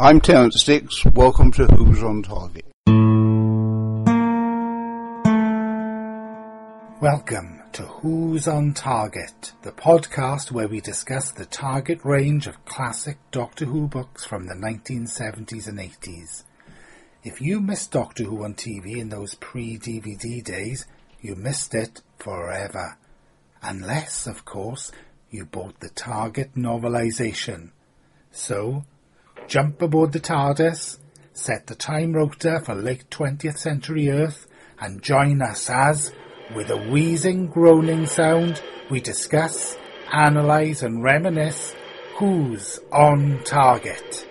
I'm Terrance Dicks. Welcome to Who's on Target. Welcome to Who's on Target, the podcast where we discuss the target range of classic Doctor Who books from the 1970s and 80s. If you missed Doctor Who on TV in those pre-DVD days, you missed it forever. Unless, of course, you bought the Target novelization. So, jump aboard the TARDIS, set the time rotor for late 20th century Earth, and join us as, with a wheezing, groaning sound, we discuss, analyse and reminisce who's on target.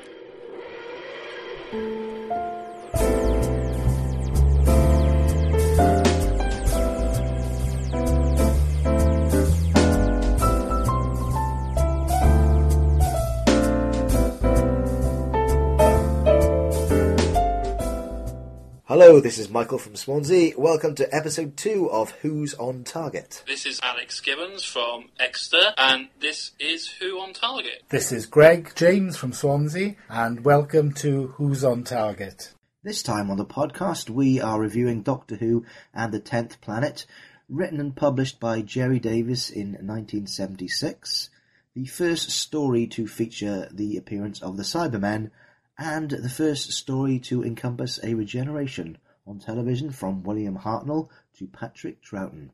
Hello, this is Michael from Swansea. Welcome to episode two of Who's on Target. This is Alex Gibbons from Exeter, and this is Who on Target. This is Greg James from Swansea, and welcome to Who's on Target. This time on the podcast, we are reviewing Doctor Who and the Tenth Planet, written and published by Gerry Davis in 1976. The first story to feature the appearance of the Cybermen, and the first story to encompass a regeneration on television from William Hartnell to Patrick Troughton.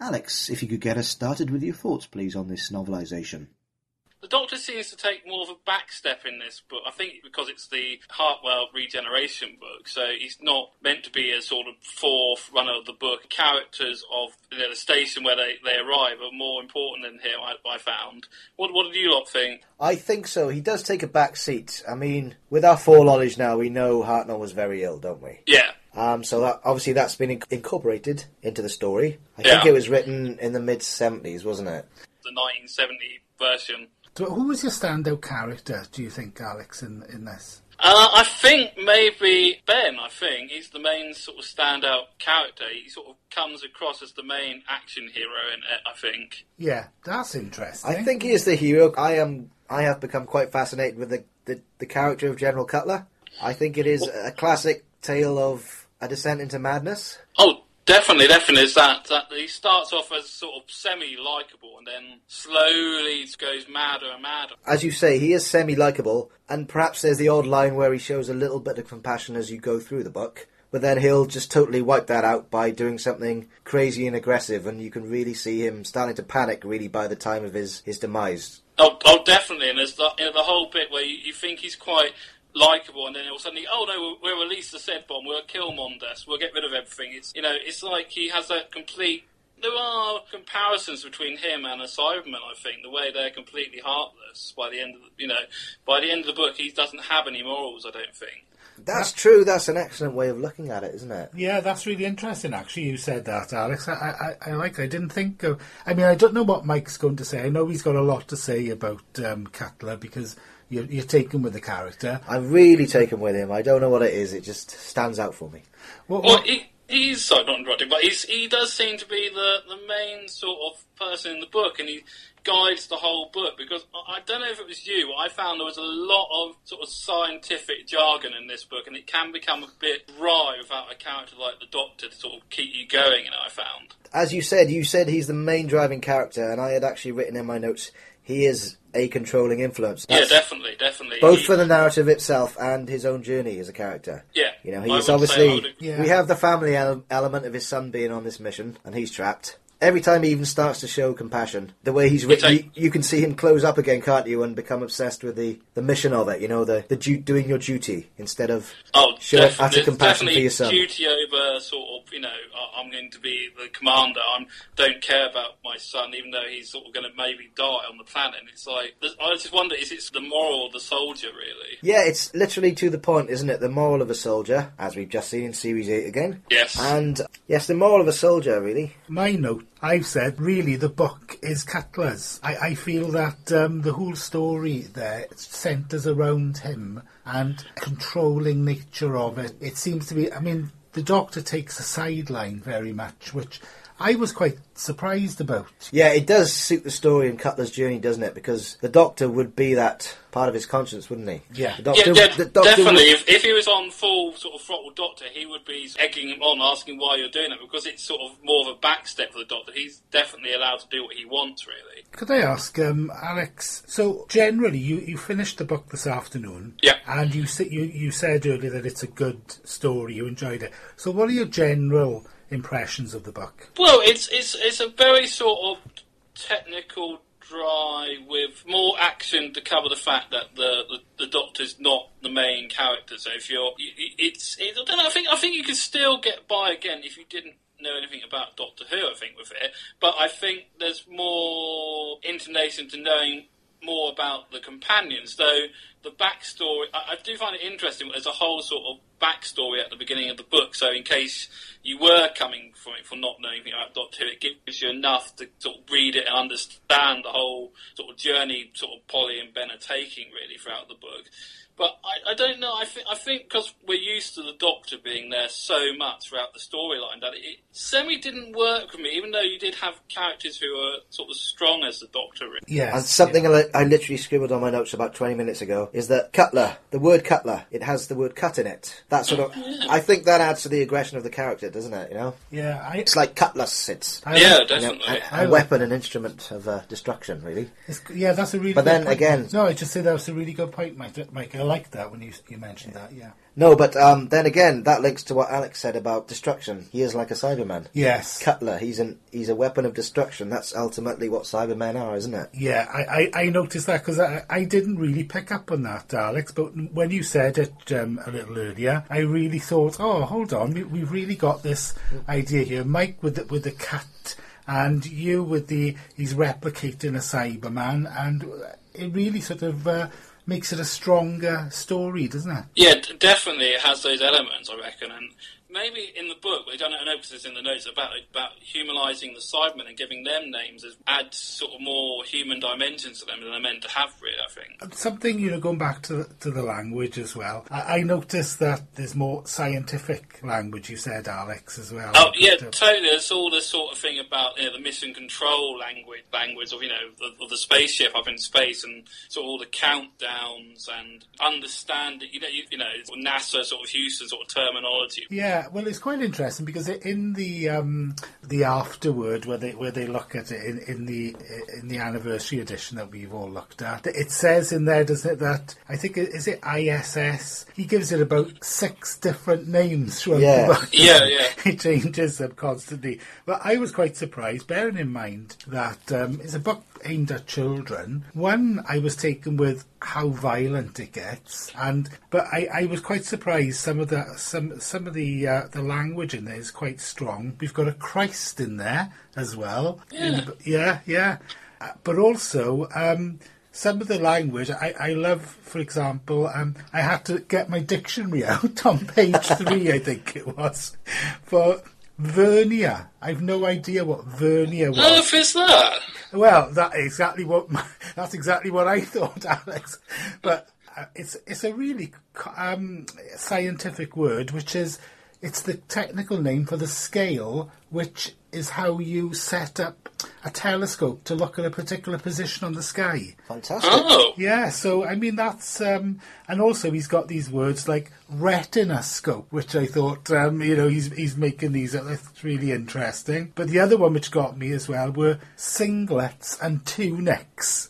Alex, if you could get us started with your thoughts, please, on this novelisation. The Doctor seems to take more of a back step in this book. I think because it's the Hartnell regeneration book, so he's not meant to be a sort of fourth runner of the book. Characters of you know, the station where they, they arrive are more important than him, I, I found. What, what did you lot think? I think so. He does take a back seat. I mean, with our foreknowledge now, we know Hartnell was very ill, don't we? Yeah. Um, so that, obviously that's been in- incorporated into the story. I Yeah. think it was written in the mid 70s, wasn't it? The 1970 version. So who was your standout character, do you think, Alex, in, in this? Uh, I think maybe Ben. I think he's the main sort of standout character. He sort of comes across as the main action hero in it. I think. Yeah, that's interesting. I think he is the hero. I am. I have become quite fascinated with the, the, the character of General Cutler. I think it is a classic tale of a descent into madness. Oh, definitely, definitely. Is that that he starts off as sort of semi-likable and then slowly goes madder and madder. As you say, he is semi-likable, and perhaps there's the odd line where he shows a little bit of compassion as you go through the book. But then he'll just totally wipe that out by doing something crazy and aggressive, and you can really see him starting to panic really by the time of his, his demise. Oh, oh, definitely. And there's the, you know, the whole bit where you, you think he's quite likable, and then all suddenly, oh no, we'll, we'll release the said bomb, we'll kill Mondas, we'll get rid of everything. It's you know, it's like he has that complete. There are comparisons between him and a Cyberman. I think the way they're completely heartless by the end of the, you know by the end of the book, he doesn't have any morals. I don't think. That's true. That's an excellent way of looking at it, isn't it? Yeah, that's really interesting. Actually, you said that, Alex. I, I, I like. it. I didn't think. Of, I mean, I don't know what Mike's going to say. I know he's got a lot to say about um, Cutler because you're, you're taken with the character. I'm really taken with him. I don't know what it is. It just stands out for me. What, Well, what, he, he's sorry, not interrupting, but he's, he does seem to be the, the main sort of person in the book, and he guides the whole book. Because I don't know if it was you, I found there was a lot of sort of scientific jargon in this book, and it can become a bit dry without a character like the Doctor to sort of keep you going. And I found. As you said, you said he's the main driving character, and I had actually written in my notes he is a controlling influence. Yeah, definitely, definitely. both He- for the narrative itself and his own journey as a character. yeah, You know, I he's would say obviously. Yeah. We have the family ele- element of his son being on this mission, and he's trapped. Every time he even starts to show compassion, the way he's written, you, you can see him close up again, can't you, and become obsessed with the, the mission of it. You know, the the du- doing your duty instead of Oh, show definitely, utter compassion for yourself. duty over sort of, you know, I- I'm going to be the commander. I don't care about my son, even though he's sort of going to maybe die on the planet. And it's like, I just wonder, is it the moral of the soldier, really? Yeah, it's literally to the point, isn't it? The moral of a soldier, as we've just seen in Series 8 again. Yes. And, yes, the moral of a soldier, really. my note, I've said, really, the book is Cutler's. I, I feel that um, the whole story there centres around him and controlling nature of it. It seems to be, I mean, the Doctor takes a sideline very much, which I was quite surprised about. Yeah, it does suit the story and Cutler's journey, doesn't it? Because the Doctor would be that part of his conscience, wouldn't he? Yeah. The Doctor, yeah, de- the Doctor definitely. would- If, if he was on full sort of throttle Doctor, he would be egging him on, asking why you're doing it, because it's sort of more of a backstep for the Doctor. He's definitely allowed to do what he wants, really. Could I ask, um, Alex? So generally, you, you finished the book this afternoon, Yeah. and you sa- you you said earlier that it's a good story. You enjoyed it. So, what are your general impressions of the book? Well, it's it's it's a very sort of technical dry with more action to cover the fact that the the, the Doctor's not the main character. So if you're, you- you- it's, it, I don't know. I think I think you could still get by again if you didn't know anything about Doctor Who. I think with it, but I think there's more intonation to knowing more about the companions, though the backstory. I, I do find it interesting. There's a whole sort of backstory at the beginning of the book, so in case you were coming from it for not knowing anything about Doctor Who, it gives you enough to sort of read it and understand the whole sort of journey, sort of Polly and Ben are taking really throughout the book. But I, I don't know. I think I think because we're used to the Doctor being there so much throughout the storyline that it semi didn't work for me. Even though you did have characters who were sort of strong as the Doctor. Really. Yes, And something I I literally scribbled on my notes about 20 minutes ago is that cutler, the word cutler, it has the word cut in it. That sort of, I think that adds to the aggression of the character, doesn't it? You know, yeah, I, it's like cutlass. It's I Yeah, like- you know, definitely. a, I a weapon and instrument of uh, destruction, really. It's, yeah, that's a really. But good then point. again- no, I just said that was a really good point, Mike. Mike, I like that when you you mentioned that. Yeah. No, but um, then again, that links to what Alex said about destruction. He is like a Cyberman. Yes. Cutler, he's an he's a weapon of destruction. That's ultimately what Cybermen are, isn't it? Yeah, I, I, I noticed that because I, I didn't really pick up on that, Alex. But when you said it um, a little earlier, I really thought, oh, hold on, we, we've really got this idea here. Mike with the, with the cat, and you with the he's replicating a Cyberman, and it really sort of uh, makes it a stronger story, doesn't it? Yeah, definitely it has those elements, I reckon, and maybe in the book, they don't know because it's in the notes about about humanising the Cybermen and giving them names as adds sort of more human dimensions to them than they're meant to have. Really, I think. Something, you know, going back to the, to the language as well. I, I noticed that there's more scientific language. You said, Alex, as well. Oh yeah, uh, totally. It's all this sort of thing about you know, the mission control language, language of you know the, of the spaceship up in space, and sort of all the countdowns and understand you know you, you know NASA sort of Houston sort of terminology. Yeah, well, it's quite interesting because in the um, the afterword where they where they look at it in, in the in the anniversary edition that we've all looked at, it says in there, doesn't it, that I think is it ISS? He gives it about six different names throughout Yeah. the book. Yeah, yeah. he changes them constantly. But I was quite surprised, bearing in mind that um, it's a book aimed at children. One, I was taken with how violent it gets, and but I, I was quite surprised. Some of the some some of the uh, the language in there is quite strong. We've got a Christ in there as well. In the- yeah, yeah. Uh, But also. Um, some of the language I, I love, for example, um, I had to get my dictionary out on page three, I think it was, for vernier. I've no idea what vernier was. Earth is that? Well, that exactly what my, that's exactly what I thought, Alex. But uh, it's it's a really um, scientific word, which is it's the technical name for the scale, which is how you set up a telescope to look at a particular position on the sky. Fantastic. Oh, Yeah, so I mean that's um, and also he's got these words like retinoscope, which I thought um, you know he's he's making these. uh, That's really interesting. But the other one which got me as well were singlets and tunics,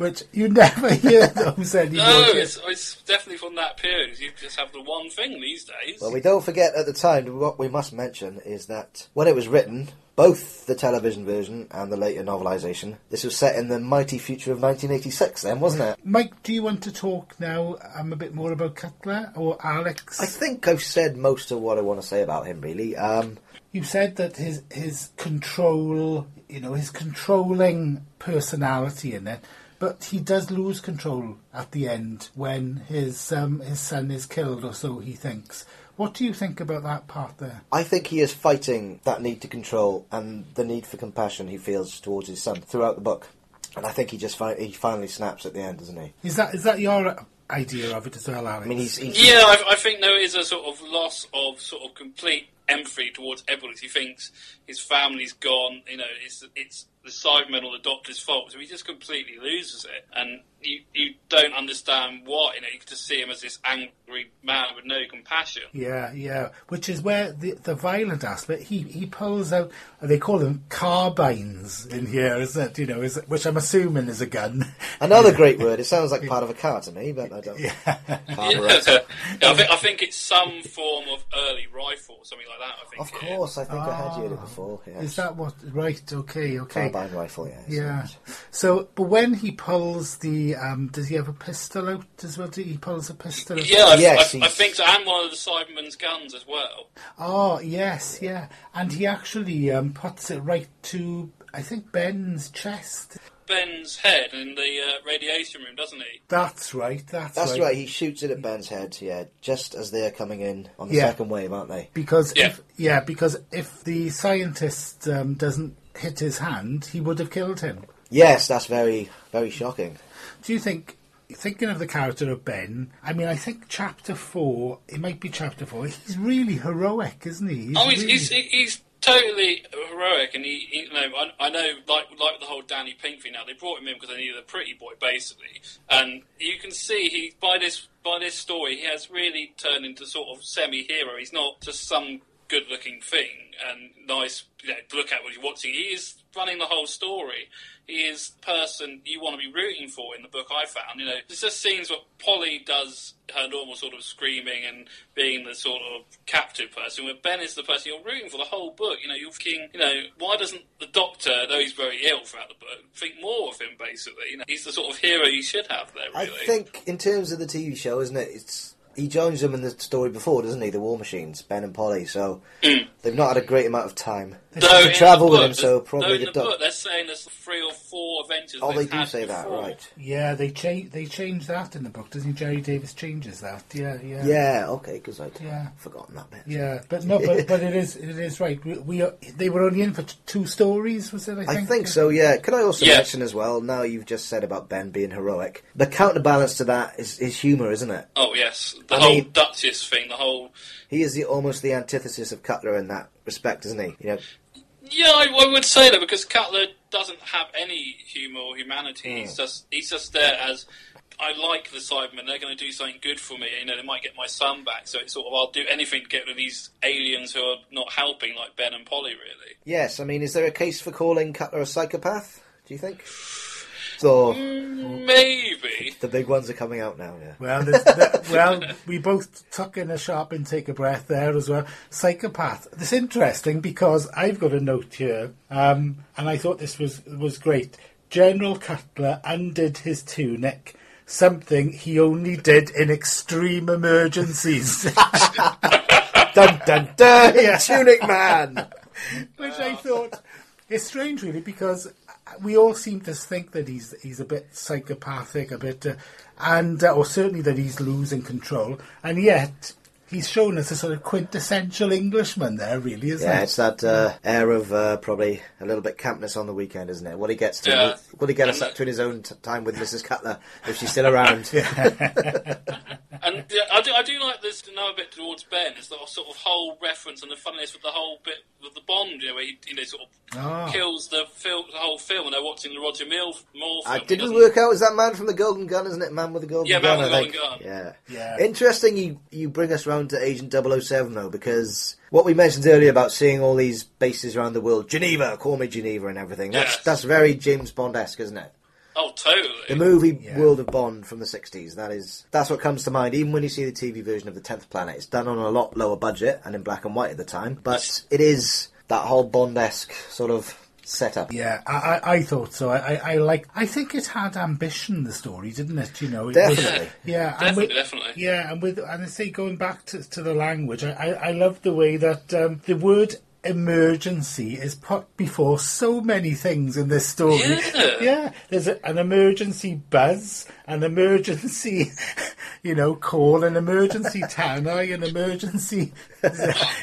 which you never hear those anymore. no, it's, it's definitely from that period. You just have the one thing these days. Well, we don't forget at the time, what we must mention is that when it was written, both the television version and the later novelisation, this was set in the mighty future of 1986 then, wasn't it? Mike, do you want to talk now um, a bit more about Cutler or Alex? I think I've said most of what I want to say about him, really. Um, You said that his his control, you know, his controlling personality in it, but he does lose control at the end when his um, his son is killed, or so he thinks. What do you think about that part there? I think he is fighting that need to control and the need for compassion he feels towards his son throughout the book. And I think he just fi- he finally snaps at the end, doesn't he? Is that is that your idea of it as well, Alex. I mean, he's, he's Yeah, I, I think there is a sort of loss of sort of complete empathy towards everyone. He thinks his family's gone. You know, it's it's the side or the Doctor's fault. So he just completely loses it, and you you don't understand what. You know, you can just see him as this angry man with no compassion. Yeah, yeah. Which is where the the violent aspect. He he pulls out. They call them carbines in here, is it? You know, is it, which I'm assuming is a gun. another great word. It sounds like part of a car to me, but I don't. Yeah, Carburetor. I think I think it's some form of early rifle, or something like that. I think. Of course, I think I had heard it ah. before. Yes. Is that what? Right. Okay. Okay. carbine rifle? Yes. Yeah. So, but when he pulls the, um, does he have a pistol out as well? Do he pulls a pistol? Out? Yeah, I, Yes, I, I he's- think so, and one of the Cybermen's guns as well. Oh, yes, yeah. And he actually um, puts it right to, I think, Ben's chest. Ben's head in the uh, radiation room, doesn't he? That's right. That's, That's right. right. He shoots it at Ben's head. Yeah, just as they're coming in on the Yeah. second wave, aren't they? Because Yeah. if yeah, because if the scientist um, doesn't hit his hand, he would have killed him. Yes, that's very, very shocking. Do you think? Thinking of the character of Ben, I mean, I think chapter four. It might be chapter four. He's really heroic, isn't he? He's Oh, he's, really- he's, he's totally heroic, and he, he you know, I, I know, like like the whole Danny Pink thing. Now they brought him in because they needed a pretty boy, basically, and you can see he by this by this story he has really turned into sort of semi-hero. He's not just some good-looking thing and nice you know, look at what you're watching. He is running the whole story. Is the person you want to be rooting for in the book. I found, you know, there's just scenes where Polly does her normal sort of screaming and being the sort of captive person, where Ben is the person you're rooting for the whole book. You know, you're thinking, you know, why doesn't the Doctor, though he's very ill throughout the book, think more of him? Basically, you know, he's the sort of hero you should have there. Really. I think, in terms of the TV show, isn't it? It's he joins them in the story before, doesn't he? The War Machines, Ben and Polly. So mm. they've not had a great amount of time Though to travel the with him. So though probably in the the book they're saying there's three or four adventures. Oh, they do had say that, right? Yeah, they change. They change that in the book, doesn't he? Gerry Davis changes that. Yeah, yeah, Yeah, okay, because I'd Yeah. forgotten that bit. yeah. But no, but but it is it is right. We, we are, they were only in for t- two stories, was it? I think. I think so, yeah. Can I also Yeah. mention as well, now you've just said about Ben being heroic, the counterbalance to that is, is humour, isn't it? Oh yes, the I whole mean- Duchess thing, the whole He is the almost the antithesis of Cutler in that respect, isn't he? You know, Yeah, I, I would say that because Cutler doesn't have any humour or humanity. Hmm. He's just he's just there as I like the Cybermen. They're going to do something good for me. You know, they might get my son back. So it's sort of I'll do anything to get rid of these aliens who are not helping, like Ben and Polly. Really, yes, I mean, is there a case for calling Cutler a psychopath, do you think? So, maybe. the big ones are coming out now, yeah. Well, there's, there, well, we both took in a sharp intake a breath there as well. Psychopath. It's interesting because I've got a note here, um, and I thought this was was great. General Cutler undid his tunic, something he only did in extreme emergencies. dun dun dun! Yeah. Tunic Man! Which I thought is strange, really, because we all seem to think that he's he's a bit psychopathic, a bit, uh, and uh, or certainly that he's losing control, and yet he's shown us a sort of quintessential Englishman there, really, isn't it? Yeah, it? it's that uh, air of uh, probably a little bit campness on the weekend, isn't it? What he gets to, Yeah. will he get us up to in his own t- time with Mrs. Cutler if she's still around? And yeah, I do, I do like this another bit towards Ben. Is the sort of whole reference and the funniness with the whole bit with the Bond, you know, where he you know sort of Ah. kills the film, the whole film, and they're watching the Roger Moore, Moore film. He did we doesn't- work out? Is that man from the Golden Gun, isn't it? Man with the Golden Yeah, Gun. Man with the. Golden Gun. Yeah. Yeah. Interesting. You you bring us round to Agent 007 though, because what we mentioned earlier about seeing all these bases around the world, Geneva, call me Geneva, and everything. That's Yes. that's very James Bond esque, isn't it? Oh, totally. The movie Yeah. World of Bond from the 60s. That is that's what comes to mind. Even when you see the TV version of the Tenth Planet, it's done on a lot lower budget and in black and white at the time, but it is that whole Bond esque sort of setup. Yeah, I, I, I thought so. I, I, I like. I think it had ambition. The story, didn't it? You know, it was- Definitely. yeah, and Definitely, with- definitely. Yeah, and with and I say going back to, to the language, I, I, I love the way that um, the word emergency is put before so many things in this story. Yeah. Yeah, there's a, an emergency buzz, an emergency, you know, call, an emergency tannoy, an emergency.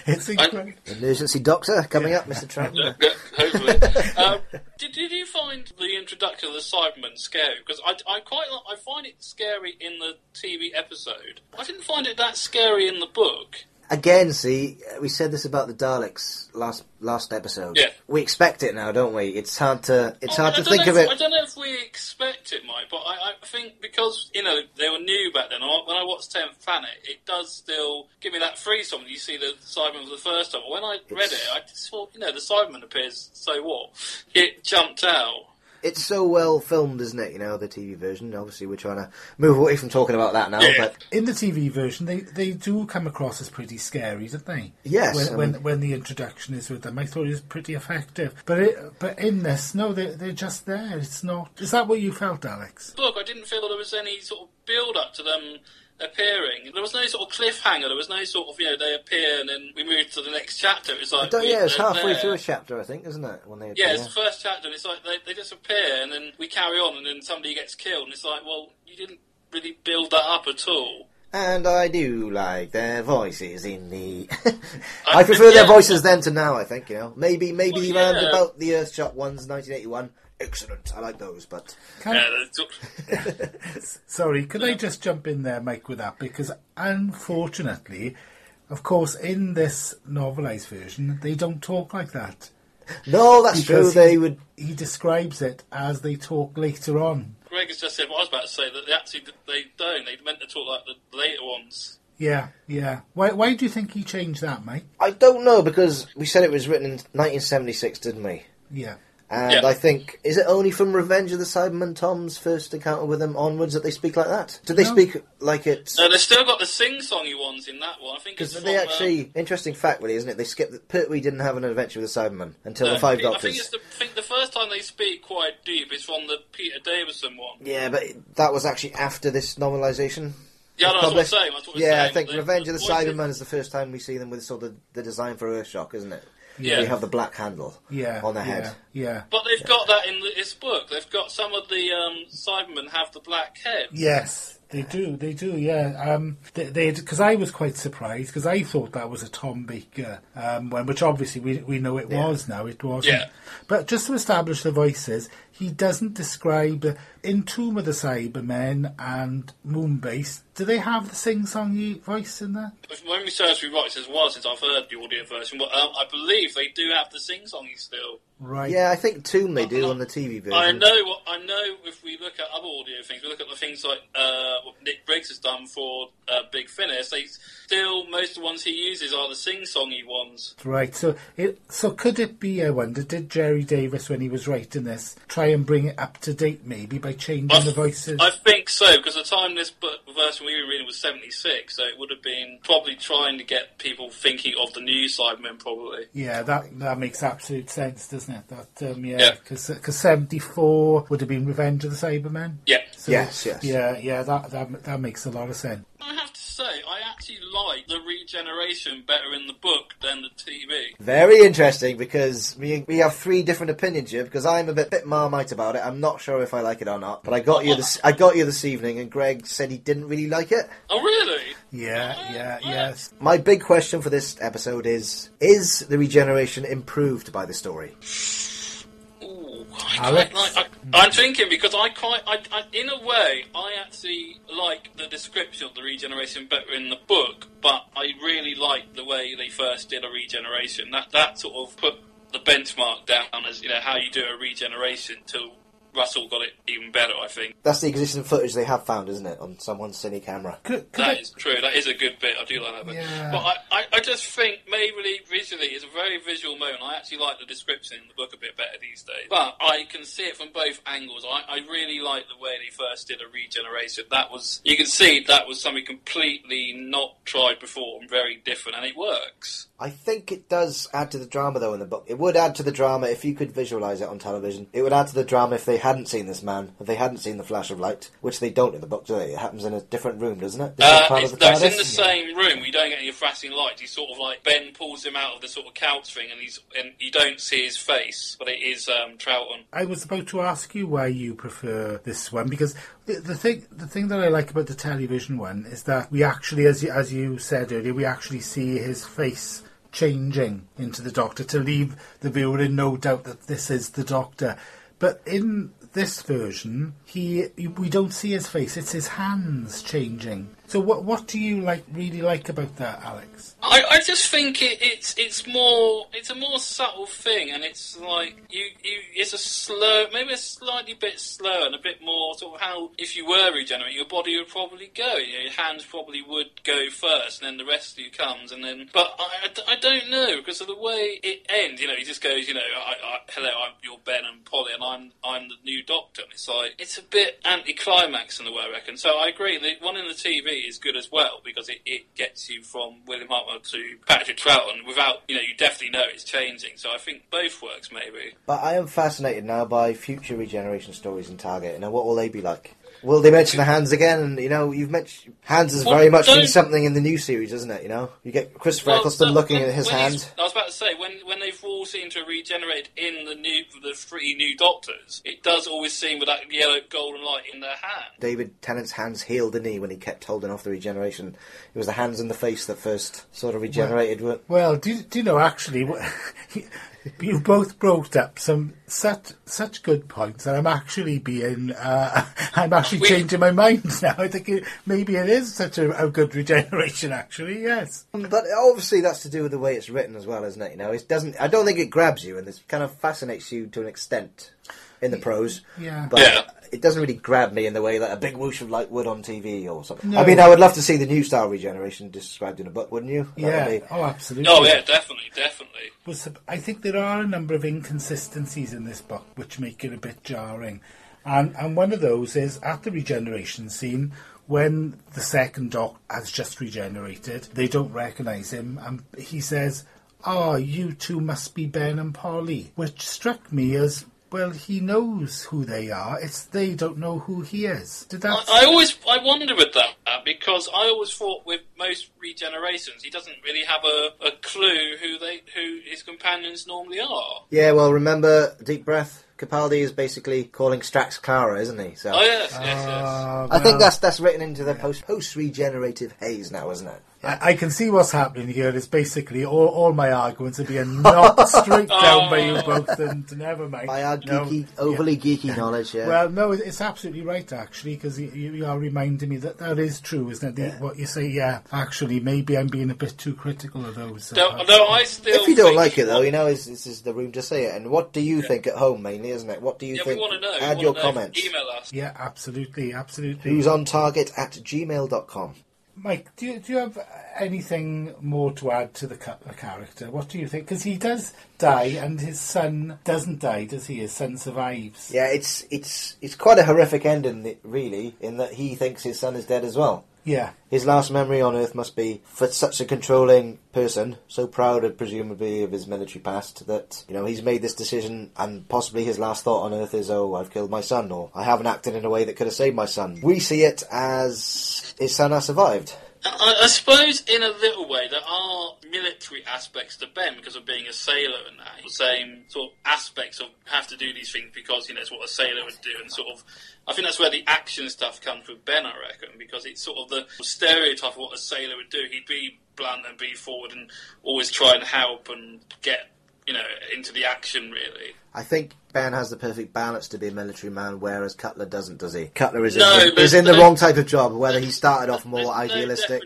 It's incredible. Emergency Doctor coming up, Mr. Trump. Yeah, yeah, hopefully. um, did, did you you find the introduction of the Cybermen scary? Because I, I quite li- I find it scary in the TV episode. I didn't find it that scary in the book. Again, see, we said this about the Daleks last last episode. Yeah. We expect it now, don't we? It's hard to it's I- hard I to think know of it. I don't know if we expect it, Mike, but I, I think because you know they were new back then. When I watched Tenth Planet, it does still give me that freeze when you see the Cybermen for the first time. When I read It's- it, I just thought, you know, the Cyberman appears. So what? It jumped out. It's so well filmed, isn't it? You know, the TV version. Obviously, we're trying to move away from talking about that now, but In the TV version, they, they do come across as pretty scary, don't they? Yes, When, I when, mean- when the introduction is with them, I thought it was pretty effective. But it, but in this, no, they they're just there. It's not. Is that what you felt, Alex? Look, I didn't feel there was any sort of build up to them appearing. There was no sort of cliffhanger. There was no sort of you know they appear and then we move to the next chapter. It's like yeah, it's halfway there. through a chapter, I think, isn't it? When they Yeah, it's the first chapter, and it's like they, they just appear, and then we carry on, and then somebody gets killed, and it's like, well, you didn't really build that up at all. And I do like their voices in the. I prefer their voices then to now. I think you know maybe maybe Well, around yeah. about the Earthshock ones, 1981. Excellent, I like those, but Can, Yeah, that's- Sorry, could I just jump in there, Mike, with that? Because unfortunately, of course, in this novelised version, they don't talk like that. no, that's true. Because They he, would. He describes it as they talk later on. Greg has just said what I was about to say that they actually they don't. They meant to talk like the later ones. Yeah, yeah. Why, why do you think he changed that, Mike? I don't know because we said it was written in 1976, didn't we? Yeah. And Yeah. I think is it only from Revenge of the Cybermen Tom's first encounter with them onwards that they speak like that? Did they No. speak like it? No, they've still got the sing-songy ones in that one. I think it's Because from, they um, actually interesting fact, really, isn't it? They skipped. The, Pertwee didn't have an adventure with the Cybermen until no, the Five I think- I Doctors. think it's the I think the first time they speak quite deep is from the Peter Davison one. Yeah, but that was actually after this novelisation. Yeah, no, that's was what I'm saying. What Yeah, saying. I think The- Revenge of the voices- Cybermen is the first time we see them with sort of the design for Earthshock, isn't it? Yeah. They have the black handle Yeah. on their yeah, head. Yeah. But they've got that in this book. They've got some of the um, Cybermen have the black head. Yes, they do. They do. Yeah. Um, they because I was quite surprised because I thought that was a Tom Baker um, one, which obviously we we know it Yeah. was. Now it wasn't. Yeah. But just to establish the voices, he doesn't describe in Tomb of the Cybermen and Moonbase. Do they have the sing-songy voice in there? If memory serves me right, it says well since I've heard the audio version, but um, I believe they do have the sing-songy still. Right. Yeah, I think Tomb they do on the TV version. I know I know. If we look at other audio things, we look at the things like uh, what Nick Briggs has done for uh, Big Finish. They still most of the ones he uses are the sing-songy ones. Right. So it so could it be? I wonder. Did Gerry Davis, when he was writing this, try and bring it up to date, maybe by changing the voices? I think so because the time this book version we were reading was seventy six, so it would have been probably trying to get people thinking of the new Cybermen, probably. Yeah, that that makes absolute sense, doesn't it? That um, yeah, Yeah. because seventy four would have been Revenge of the Cybermen. Yeah. So, Yes, yes. Yeah, yeah, that that that makes a lot of sense. I have to say, I actually like the regeneration better in the book than the TV. Very interesting because we we have three different opinions here. Because I'm a bit bit marmite about it. I'm not sure if I like it or not. But I got you this. I got you this evening, and Greg said he didn't really like it. Oh, really? Yeah, yeah, yes. My big question for this episode is: Is the regeneration improved by the story? Ooh, I Alex? quite like, I, I'm thinking because I quite, I, I, in a way, I actually like the description of the regeneration better in the book, but I really like the way they first did a regeneration. That that sort of put the benchmark down as you know how you do a regeneration till Russell got it even better. I think That's the existing footage they have found, isn't it, on someone's cine camera? Could, could that I, is true. That is a good bit. I do like that bit. Yeah. But I, I, I just think maybe visually is a very visual moment. I actually like the description in the book a bit better these days. But I can see it from both angles. I, I really like the way they first did a regeneration. That was you can see that was something completely not tried before and very different, and it works. I think it does add to the drama, though, in the book. It would add to the drama if you could visualise it on television. It would add to the drama if they hadn't seen this man, if they hadn't seen the flash of light, which they don't in the book, do they? It happens in a different room, doesn't it? Uh, part it's, of the no, it's in TARDIS? the same room. We don't get any flashing lights. He's sort of like Ben pulls him out of the sort of couch thing, and he's and you don't see his face, but it is um, Troughton. I was about to ask you why you prefer this one because the, the thing the thing that I like about the television one is that we actually, as you, as you said earlier, we actually see his face changing into the Doctor to leave the viewer in no doubt that this is the Doctor. But in this version, he we don't see his face; it's his hands changing. So, what what do you like really like about that, Alex? I, I just think it, it's it's more it's a more subtle thing, and it's like you, you it's a slow, maybe a slightly bit slow, and a bit more sort of how if you were regenerating, your body would probably go. Your hands probably would go first, and then the rest of you comes, and then. But I, I, I don't know because of the way it ends. You know, he just goes, you know, I, I, hello, I'm your Ben and Polly, and I'm I'm the new Doctor. And it's like it's a bit anticlimax in the way I reckon. So I agree. The one in the TV is good as well because it, it gets you from William Hartnell to Patrick Troughton without you know you definitely know it's changing. So I think both works maybe. But I am fascinated now by future regeneration stories in Target. Know, what will they be like? Will they mention the hands again? And you know, you've mentioned hands has Well, very much been something in the new series, isn't it? You know, you get Christopher Well, Eccleston no, looking when- at his hand. I was about to say when when they've all seemed to regenerate in the new the three new Doctors, it does always seem with that yellow golden light in their hand. David Tennant's hands healed the knee when he kept holding off the regeneration. It was the hands and the face that first sort of regenerated. weren't- Well, do, do you know actually? wh- You both brought up some such such good points that I'm actually being uh, I'm actually We- changing my mind now. I think it, maybe it is such a, a good regeneration. Actually, yes. But obviously, that's to do with the way it's written as well, isn't it? You know, it doesn't. I don't think it grabs you, and it kind of fascinates you to an extent in the prose. Yeah. But Yeah. it doesn't really grab me in the way that a big whoosh of light would on TV or something. No. I mean, I would love to see the new style regeneration described in a book, wouldn't you? That would Yeah. be- Oh, absolutely. Oh yeah, definitely, definitely. was I think there are a number of inconsistencies in this book which make it a bit jarring, and and one of those is at the regeneration scene when the second Doc has just regenerated, they don't recognise him, and he says, "Ah, you two must be Ben and Polly," which struck me as. Well, he knows who they are. It's they don't know who he is. Did that? I, I always I wonder with that uh, because I always thought with most regenerations he doesn't really have a, a clue who they who his companions normally are. Yeah, well, remember Deep Breath? Capaldi is basically calling Strax Clara, isn't he? So Oh yes, yes, yes. Uh, I think that's that's written into the post post regenerative haze now, isn't it? I, I can see what's happening here. It's basically all, all my arguments are being knocked straight down by you both, and never mind. By our No, geeky, overly geeky knowledge, yeah. Well, no, it's absolutely right, actually, because you, you are reminding me that that is true, isn't it? The, What you say, yeah. Actually, maybe I'm being a bit too critical of those. uh, No, no, I still. if you don't think- like it, though, you know, it's, this is the room to say it. And what do you think at home, mainly, isn't it? What do you yeah, we think? want to know. we Add wanna your know. comments. Email us. Yeah, absolutely, absolutely. Who's on target at gmail.com. Mike, do you, do you have anything more to add to the, character? What do you think? Because he does die, and his son doesn't die, does he? His son survives. Yeah, it's it's it's quite a horrific ending, really, in that he thinks his son is dead as well. Yeah. His last memory on Earth must be for such a controlling person, so proud, of, presumably, of his military past, that you know he's made this decision, and possibly his last thought on Earth is, "Oh, I've killed my son," or "I haven't acted in a way that could have saved my son." We see it as his son has survived. I, I suppose, in a little way, there are military aspects to Ben because of being a sailor and that. The same sort of aspects of have to do these things because you know it's what a sailor would do, and sort of. I think that's where the action stuff comes with Ben, I reckon, because it's sort of the stereotype of what a sailor would do. He'd be blunt and be forward and always try and help and get you know into the action really. I think Ben has the perfect balance to be a military man, whereas Cutler doesn't, does he? Cutler is, No, in, the, is in the wrong type of job, whether he started off more There's no idealistic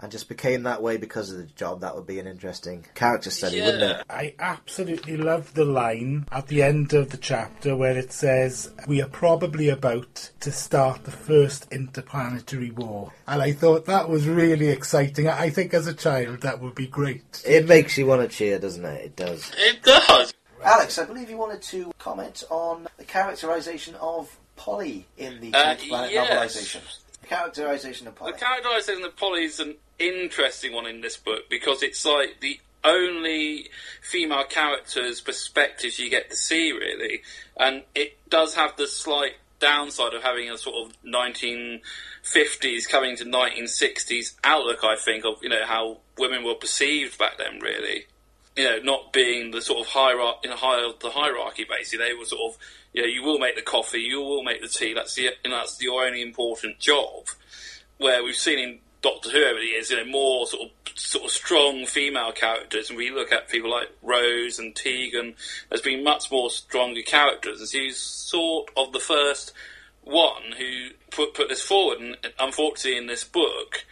and just became that way because of the job. That would be an interesting character study, Yeah. wouldn't it? I absolutely love the line at the end of the chapter where it says, We are probably about to start the first interplanetary war. And I thought that was really exciting. I think as a child that would be great. It makes you want to cheer, doesn't it? It does. it does. Alex, I believe you wanted to comment on the characterization of Polly in the Uh, Planet yes. novelisation. Characterization of Polly. The characterization of Polly is an interesting one in this book because it's like the only female character's perspectives you get to see, really. And it does have the slight downside of having a sort of 1950s coming to 1960s outlook, I think, of, you know, how women were perceived back then, really. You know, not being the sort of hierarchy, in higher, the hierarchy, basically. They were sort of, you know, you will make the coffee, you will make the tea, that's, the, you know, that's your only important job where we've seen in Doctor Who over the years, you know, more sort of sort of strong female characters, and we look at people like Rose and Tegan as being much more stronger characters, and she's sort of the first one who put put this forward. And unfortunately, in this book,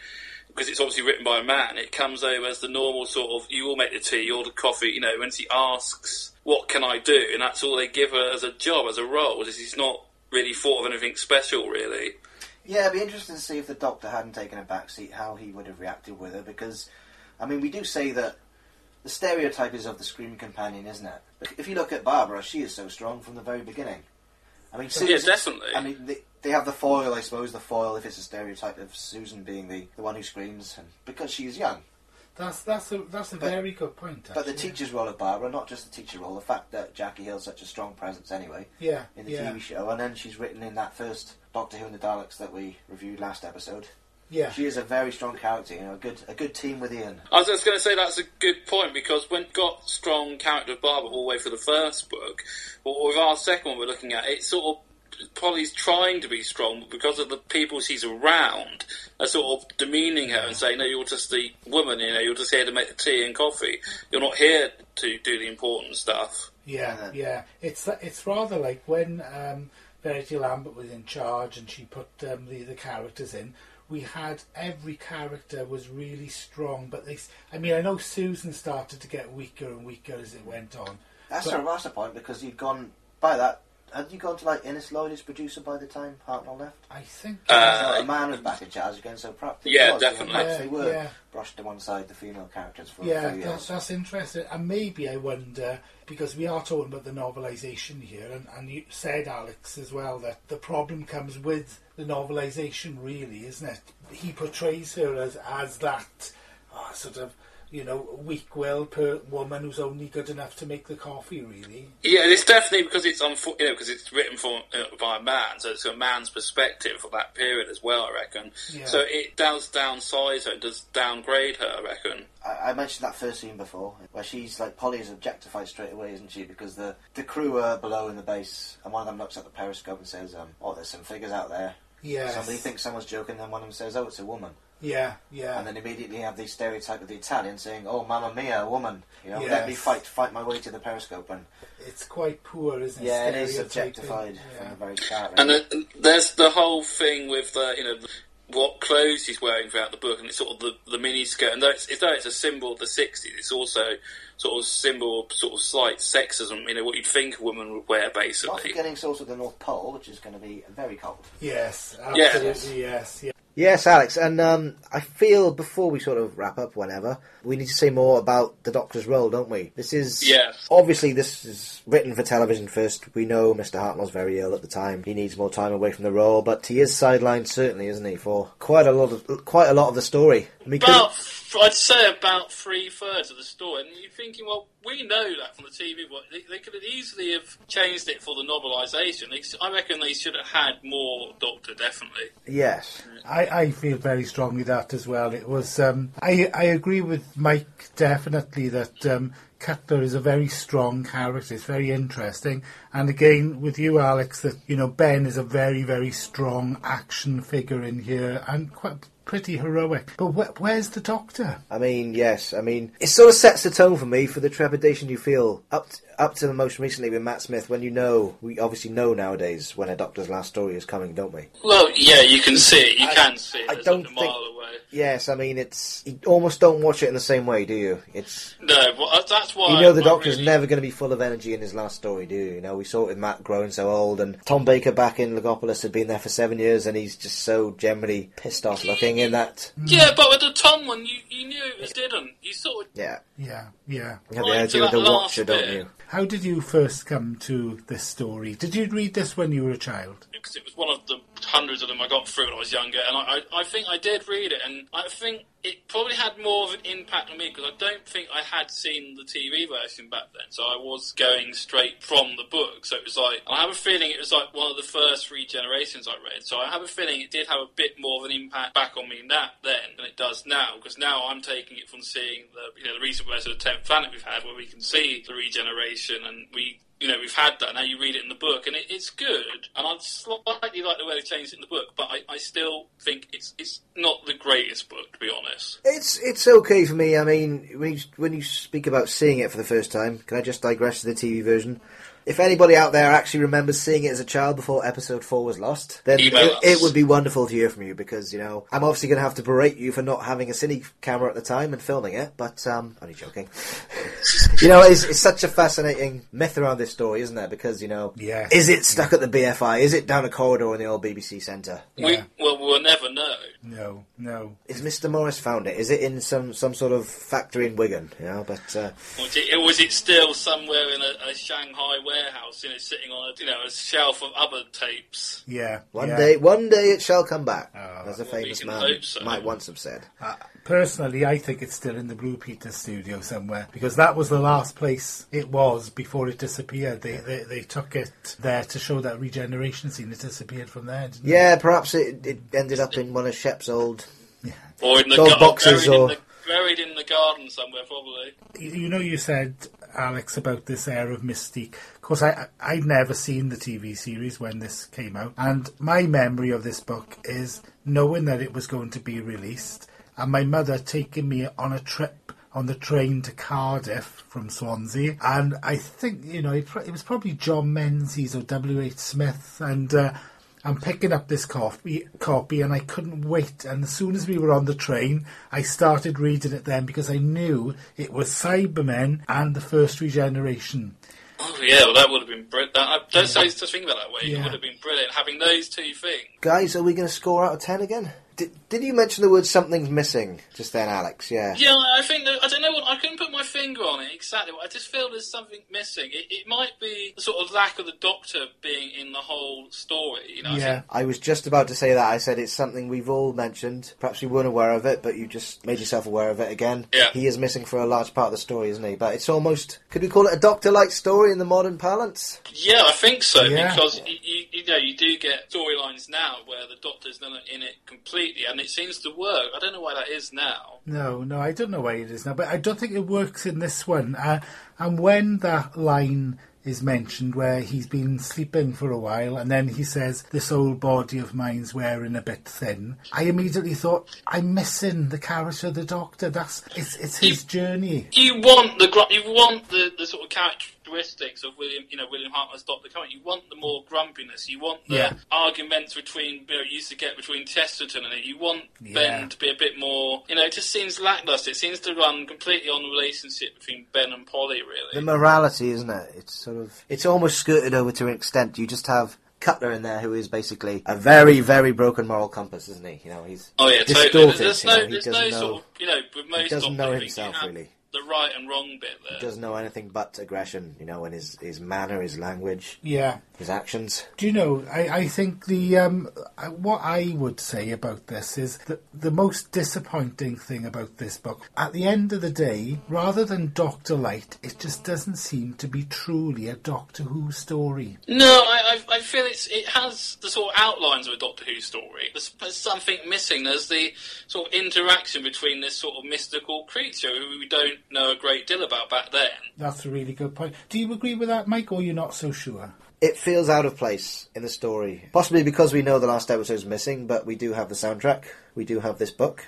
because it's obviously written by a man, it comes over as the normal sort of you all make the tea, you all the coffee. You know, when she asks, "What can I do?" and that's all they give her as a job, as a role. She's not really thought of anything special, really. Yeah, it'd be interesting to see if the Doctor hadn't taken a back seat, how he would have reacted with her. Because, I mean, we do say that the stereotype is of the screaming companion, isn't it? But if you look at Barbara, she is so strong from the very beginning. I mean, yeah, definitely. I mean, they, they have the foil, I suppose. The foil, if it's a stereotype of Susan being the, the one who screams, and because she's young. That's that's a that's a But- very good point. But the teacher's role of Barbara, not just the teacher role, the fact that Jackie Hill's such a strong presence anyway yeah, in the yeah, TV show, and then she's written in that first Doctor Who and the Daleks that we reviewed last episode. yeah, She is a very strong character, you know, a good a good team with Ian. I was just going to say that's a good point because when got strong character Barbara all the way for the first book, but with our second one we're looking at, it sort of Polly's trying to be strong, but because of the people she's around, are sort of demeaning her and saying, "No, you're just the woman. You know, you're just here to make the tea and coffee. You're not here to do the important stuff." yeah, Yeah. yeah. It's it's rather like when um, Verity Lambert was in charge and she put um, the the characters in. We had every character was really strong, but they. I mean, I know Susan started to get weaker and weaker as it went on. That's But- a that's the point because you'd gone by that. Had you gone to like Innes Lloyd as producer by the time Hartnell left? I think. Uh, So a man was back in charge again, so perhaps Yeah, was, you know, definitely. perhaps Yeah, they were yeah. brushed to one side the female characters for a few that's, years. that's that's interesting. And maybe I wonder, because we are talking about the novelisation here, and, and you said, Alex, as well, that the problem comes with the novelisation, really, isn't it? He portrays her as, as that uh, sort of, you know, weak-willed per woman who's only good enough to make the coffee, really. Yeah, it's definitely because it's unfo- you know because it's written for uh, by a man, so it's a man's perspective for that period as well. I reckon. Yeah. So it does downsize her, it does downgrade her. I reckon. I, I mentioned that first scene before, where she's like Polly is objectified straight away, isn't she? Because the the crew are below in the base, and one of them looks at the periscope and says, um, "Oh, there's some figures out there." Yeah. Somebody thinks someone's joking, then one of them says, "Oh, it's a woman," Yeah, yeah. and then immediately you have the stereotype of the Italian saying, "Oh, mamma mia, woman." You know, Yes. let me fight, fight my way to the periscope, and It's quite poor, isn't it? yeah, it is Stereotyping. objectified Yeah. from the very start. And uh, really. the, there's the whole thing with the, you know the, what clothes he's wearing throughout the book, and it's sort of the, the mini skirt. And though it's, though it's a symbol of the '60s, it's also sort of symbol of sort of slight sexism. You know what you'd think a woman would wear, Not basically. forgetting sort of the North Pole, which is going to be very cold. Yes, Yes. absolutely, yes. yes. Yes, Alex, and um, I feel before we sort of wrap up, whenever we need to say more about the Doctor's role, don't we? This is Yes. obviously this is written for television first. We know Mr. Hartnell's very ill at the time; he needs more time away from the role, but he is sidelined certainly, isn't he, for quite a lot of quite a lot of the story. I mean, About, I'd say about three thirds of the story, and you're thinking, well, we know that from the TV, they, they could have easily have changed it for the novelisation. I reckon they should have had more Doctor, definitely. yes, I, I feel very strongly that as well. It was um, I I agree with Mike definitely that um, Cutler is a very strong character. It's very interesting, and again with you, Alex, that you know Ben is a very very strong action figure in here and quite pretty heroic. But wh- where's the Doctor? I mean, yes, I mean, it sort of sets the tone for me for the trepidation you feel up t- up to the most recently with Matt Smith when you know we obviously know nowadays when a Doctor's last story is coming, don't we? Well, yeah, you can see it. You I- can see it. I don't like a mile think- away. Yes, I mean it's you almost don't watch it in the same way, do you? It's No, well, uh, that's why. you know the Doctor's really- never going to be full of energy in his last story, do you? You know we saw it with Matt growing so old, and Tom Baker back in Logopolis had been there for seven years, and he's just so generally pissed off looking in that. Yeah, but with the Tom one, you, you knew it didn't. You sort of. Yeah, Yeah, yeah. you have the Right, energy to with the that last Watcher, don't bit. you? How did you first come to this story? Did you read this when you were a child? because it was one of the hundreds of them I got through when I was younger, and I, I, I think I did read it, and I think it probably had more of an impact on me because I don't think I had seen the TV version back then, so I was going straight from the book. So it was like I have a feeling it was like one of the first three generations I read. So I have a feeling it did have a bit more of an impact back on me that then than it does now, because now I'm taking it from seeing the you know the recent version of the Tenth Planet we've had, where we can see the regeneration and we you know, we've had that. Now you read it in the book, and it, it's good. And I slightly like the way they changed it in the book, but I, I still think it's it's not the greatest book, to be honest. It's it's okay for me. I mean, when you, when you speak about seeing it for the first time, can I just digress to the TV version? If anybody out there actually remembers seeing it as a child before episode four was lost, then it, it would be wonderful to hear from you because you know I'm obviously going to have to berate you for not having a cine camera at the time and filming it. But um, only joking. you know, it's, it's such a fascinating myth around this story, isn't there? Because you know, Yes. is it stuck at the BFI? Is it down a corridor in the old BBC Centre? We Yeah. well, we'll never know. No, no. Is Mr. Morris found it? Is it in some, some sort of factory in Wigan? You know, but uh, Was it, or was it still somewhere in a, a Shanghai warehouse, you know, sitting on a you know a shelf of other tapes? Yeah. one yeah. day, one day it shall come back, Oh. as a Well, famous man hope so. might once have said. Uh, personally, I think it's still in the Blue Peter studio somewhere because that was the last place it was before it disappeared. They they, they took it there to show that regeneration scene. It disappeared from there. Didn't Yeah, perhaps it, it ended up in one of Shep's old. Or in the Gold gar- boxes or- in the, buried in the garden somewhere, probably. it? You know, you said Alex about this air of mystique. Of course, I I- I'd never seen the TV series when this came out, and my memory of this book is knowing that it was going to be released, and my mother taking me on a trip on the train to Cardiff from Swansea, and I think you know it, it was probably John Menzies or W. H. Smith, and. Uh, I'm picking up this copy, copy, and I couldn't wait. And as soon as we were on the train, I started reading it then because I knew it was Cybermen and the First Regeneration. Oh yeah, well that would have been brilliant. I don't say to think about that way. Yeah. It would have been brilliant having those two things. Guys, are we going to score out of ten again? Did, did you mention the word something's missing just then, Alex? Yeah. Yeah, I think that, I don't know what I couldn't put my finger on it exactly. I just feel there's something missing. It, it might be the sort of lack of the Doctor being in the whole story. You know, I Yeah, think I was just about to say that. I said it's something we've all mentioned. Perhaps we weren't aware of it, but you just made yourself aware of it again. Yeah. He is missing for a large part of the story, isn't he? But it's almost, could we call it a Doctor-lite story in the modern parlance? Yeah, I think so Yeah. because you, you, you know you do get storylines now where the Doctor's not in it completely, and it seems to work. I don't know why that is now. no, no, I don't know why it is now, but I don't think it works in this one. Uh, and when that line is mentioned where he's been sleeping for a while and then he says this old body of mine's wearing a bit thin i immediately thought i'm missing the character of the doctor that's it's it's his journey You want the you want the, the sort of characteristics of William, you know, William Hartnell's Doctor. You want the more grumpiness. You want the Yeah. arguments between you know you used to get between Chesterton and it. You want Yeah. Ben to be a bit more. You know, it just seems lackluster. It seems to run completely on the relationship between Ben and Polly. Really. The morality, isn't it? It's sort of, it's almost skirted over to an extent. You just have Cutler in there, who is basically a very, very broken moral compass, isn't he? You know, he's Oh yeah, distorted. totally. There's you no, know, he there's no sort know, of, you know, with most doesn't know himself, you have really. The right and wrong bit there. doesn't know anything but aggression. You know, in his his manner, his language, yeah his actions. Do you know? I, I think the um, I- what I would say about this is that the most disappointing thing about this book, at the end of the day, rather than Doctor Lite, it just doesn't seem to be truly a Doctor Who story. No, I, I, I feel it's it has the sort of outlines of a Doctor Who story. There's, there's something missing. There's the sort of interaction between this sort of mystical creature who we don't know a great deal about back then. That's a really good point. Do you agree with that, Mike, or you're not so sure? It feels out of place in the story, possibly because we know the last episode is missing, but we do have the soundtrack. We do have this book.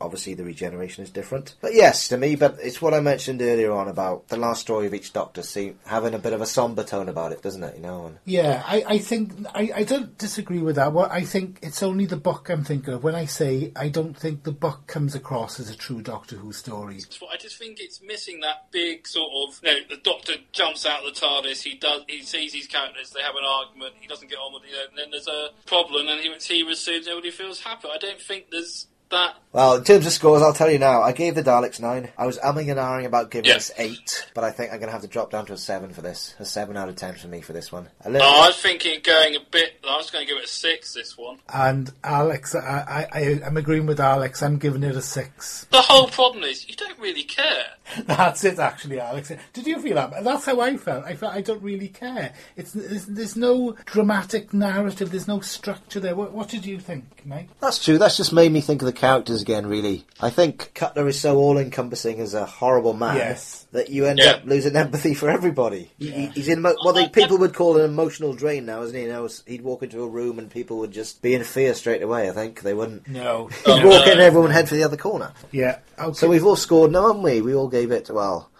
Obviously, the regeneration is different. But yes, to me, but it's what I mentioned earlier on about the last story of each Doctor, see, having a bit of a somber tone about it, doesn't it? You know, and Yeah, I, I think I, I don't disagree with that. What I think it's only the book I'm thinking of when I say I don't think the book comes across as a true Doctor Who story. So I just think it's missing that big sort of. You know, the Doctor jumps out of the TARDIS. He does. He sees his They have an argument. He doesn't get on with it. And then there's a problem, and he he resumes. Everybody feels happy. I don't think there's that. Well, in terms of scores, I'll tell you now. I gave the Daleks nine. I was umming and ahhing about giving Yeah. this eight, but I think I'm going to have to drop down to a seven for this. A seven out of ten for me for this one. A little, Oh, I was thinking going a bit. I was going to give it a six. This one. And Alex, I, I, I, I'm agreeing with Alex. I'm giving it a six. The whole problem is you don't really care. That's it, actually, Alex. Did you feel that? That's how I felt. I felt I don't really care. It's there's, there's no dramatic narrative. There's no structure there. What, what did you think, Mike? That's true. That's just made me think of the characters again, really. I think Cutler is so all-encompassing as a horrible man Yes. that you end Yeah. up losing empathy for everybody. He- he- He's in mo- what they, oh, people would call an emotional drain now, isn't he? You know, he'd walk into a room and people would just be in fear straight away. I think they wouldn't. No. He'd walk in, and everyone head for the other corner. Yeah. Okay. So we've all scored now, haven't we? We all gave it well.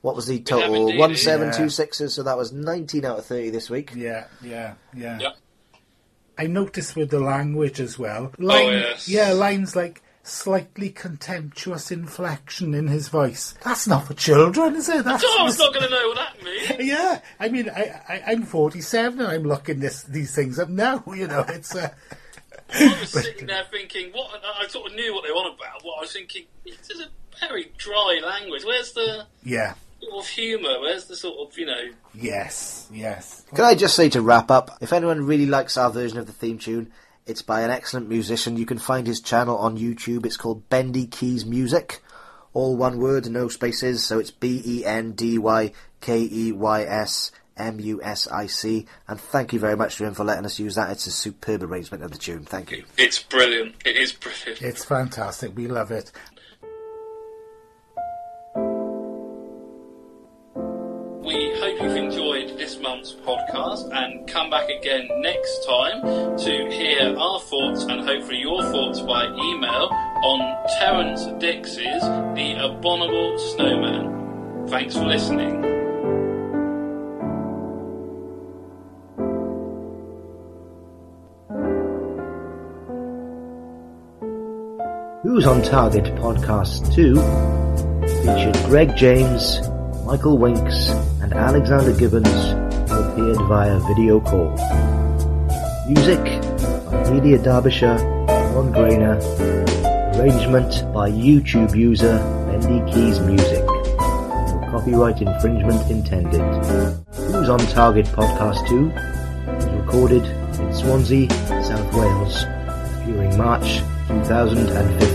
What was the total? indeed, One seven yeah. two sixes. So that was nineteen out of thirty this week. Yeah, yeah, yeah. Yeah. I noticed with the language as well. Line, yes. Yeah, lines like slightly contemptuous inflection in his voice. That's not for children, is it? That's Oh, I was not going to know what that means. yeah, I mean, I, I, I'm 47 and I'm looking this these things up now. You know, it's uh, I was sitting there thinking, what? I sort of knew what they were on about. What I was thinking, this is a very dry language. Where's the yeah, sort of humour? Where's the sort of, you know, yes, yes. Can I just say to wrap up, if anyone really likes our version of the theme tune, it's by an excellent musician. You can find his channel on YouTube. It's called Bendy Keys Music. All one word, no spaces, so it's B E N D Y K E Y S M U S I C. And thank you very much to him for letting us use that. It's a superb arrangement of the tune. Thank you. it's brilliant. It is brilliant. It's fantastic. We love it. This podcast and come back again next time to hear our thoughts and hopefully your thoughts by email on Terrance Dicks's The Abominable Snowman. Thanks for listening. Who's on Target Podcast 2 featured Greg James, Michael Winks, and Alexander Gibbons, appeared via video call. Music by Delia Derbyshire, Ron Grainer. Arrangement by YouTube user Bendy Keys Music. No copyright infringement intended. Who's on Target Podcast 2 was recorded in Swansea, South Wales during March 2015.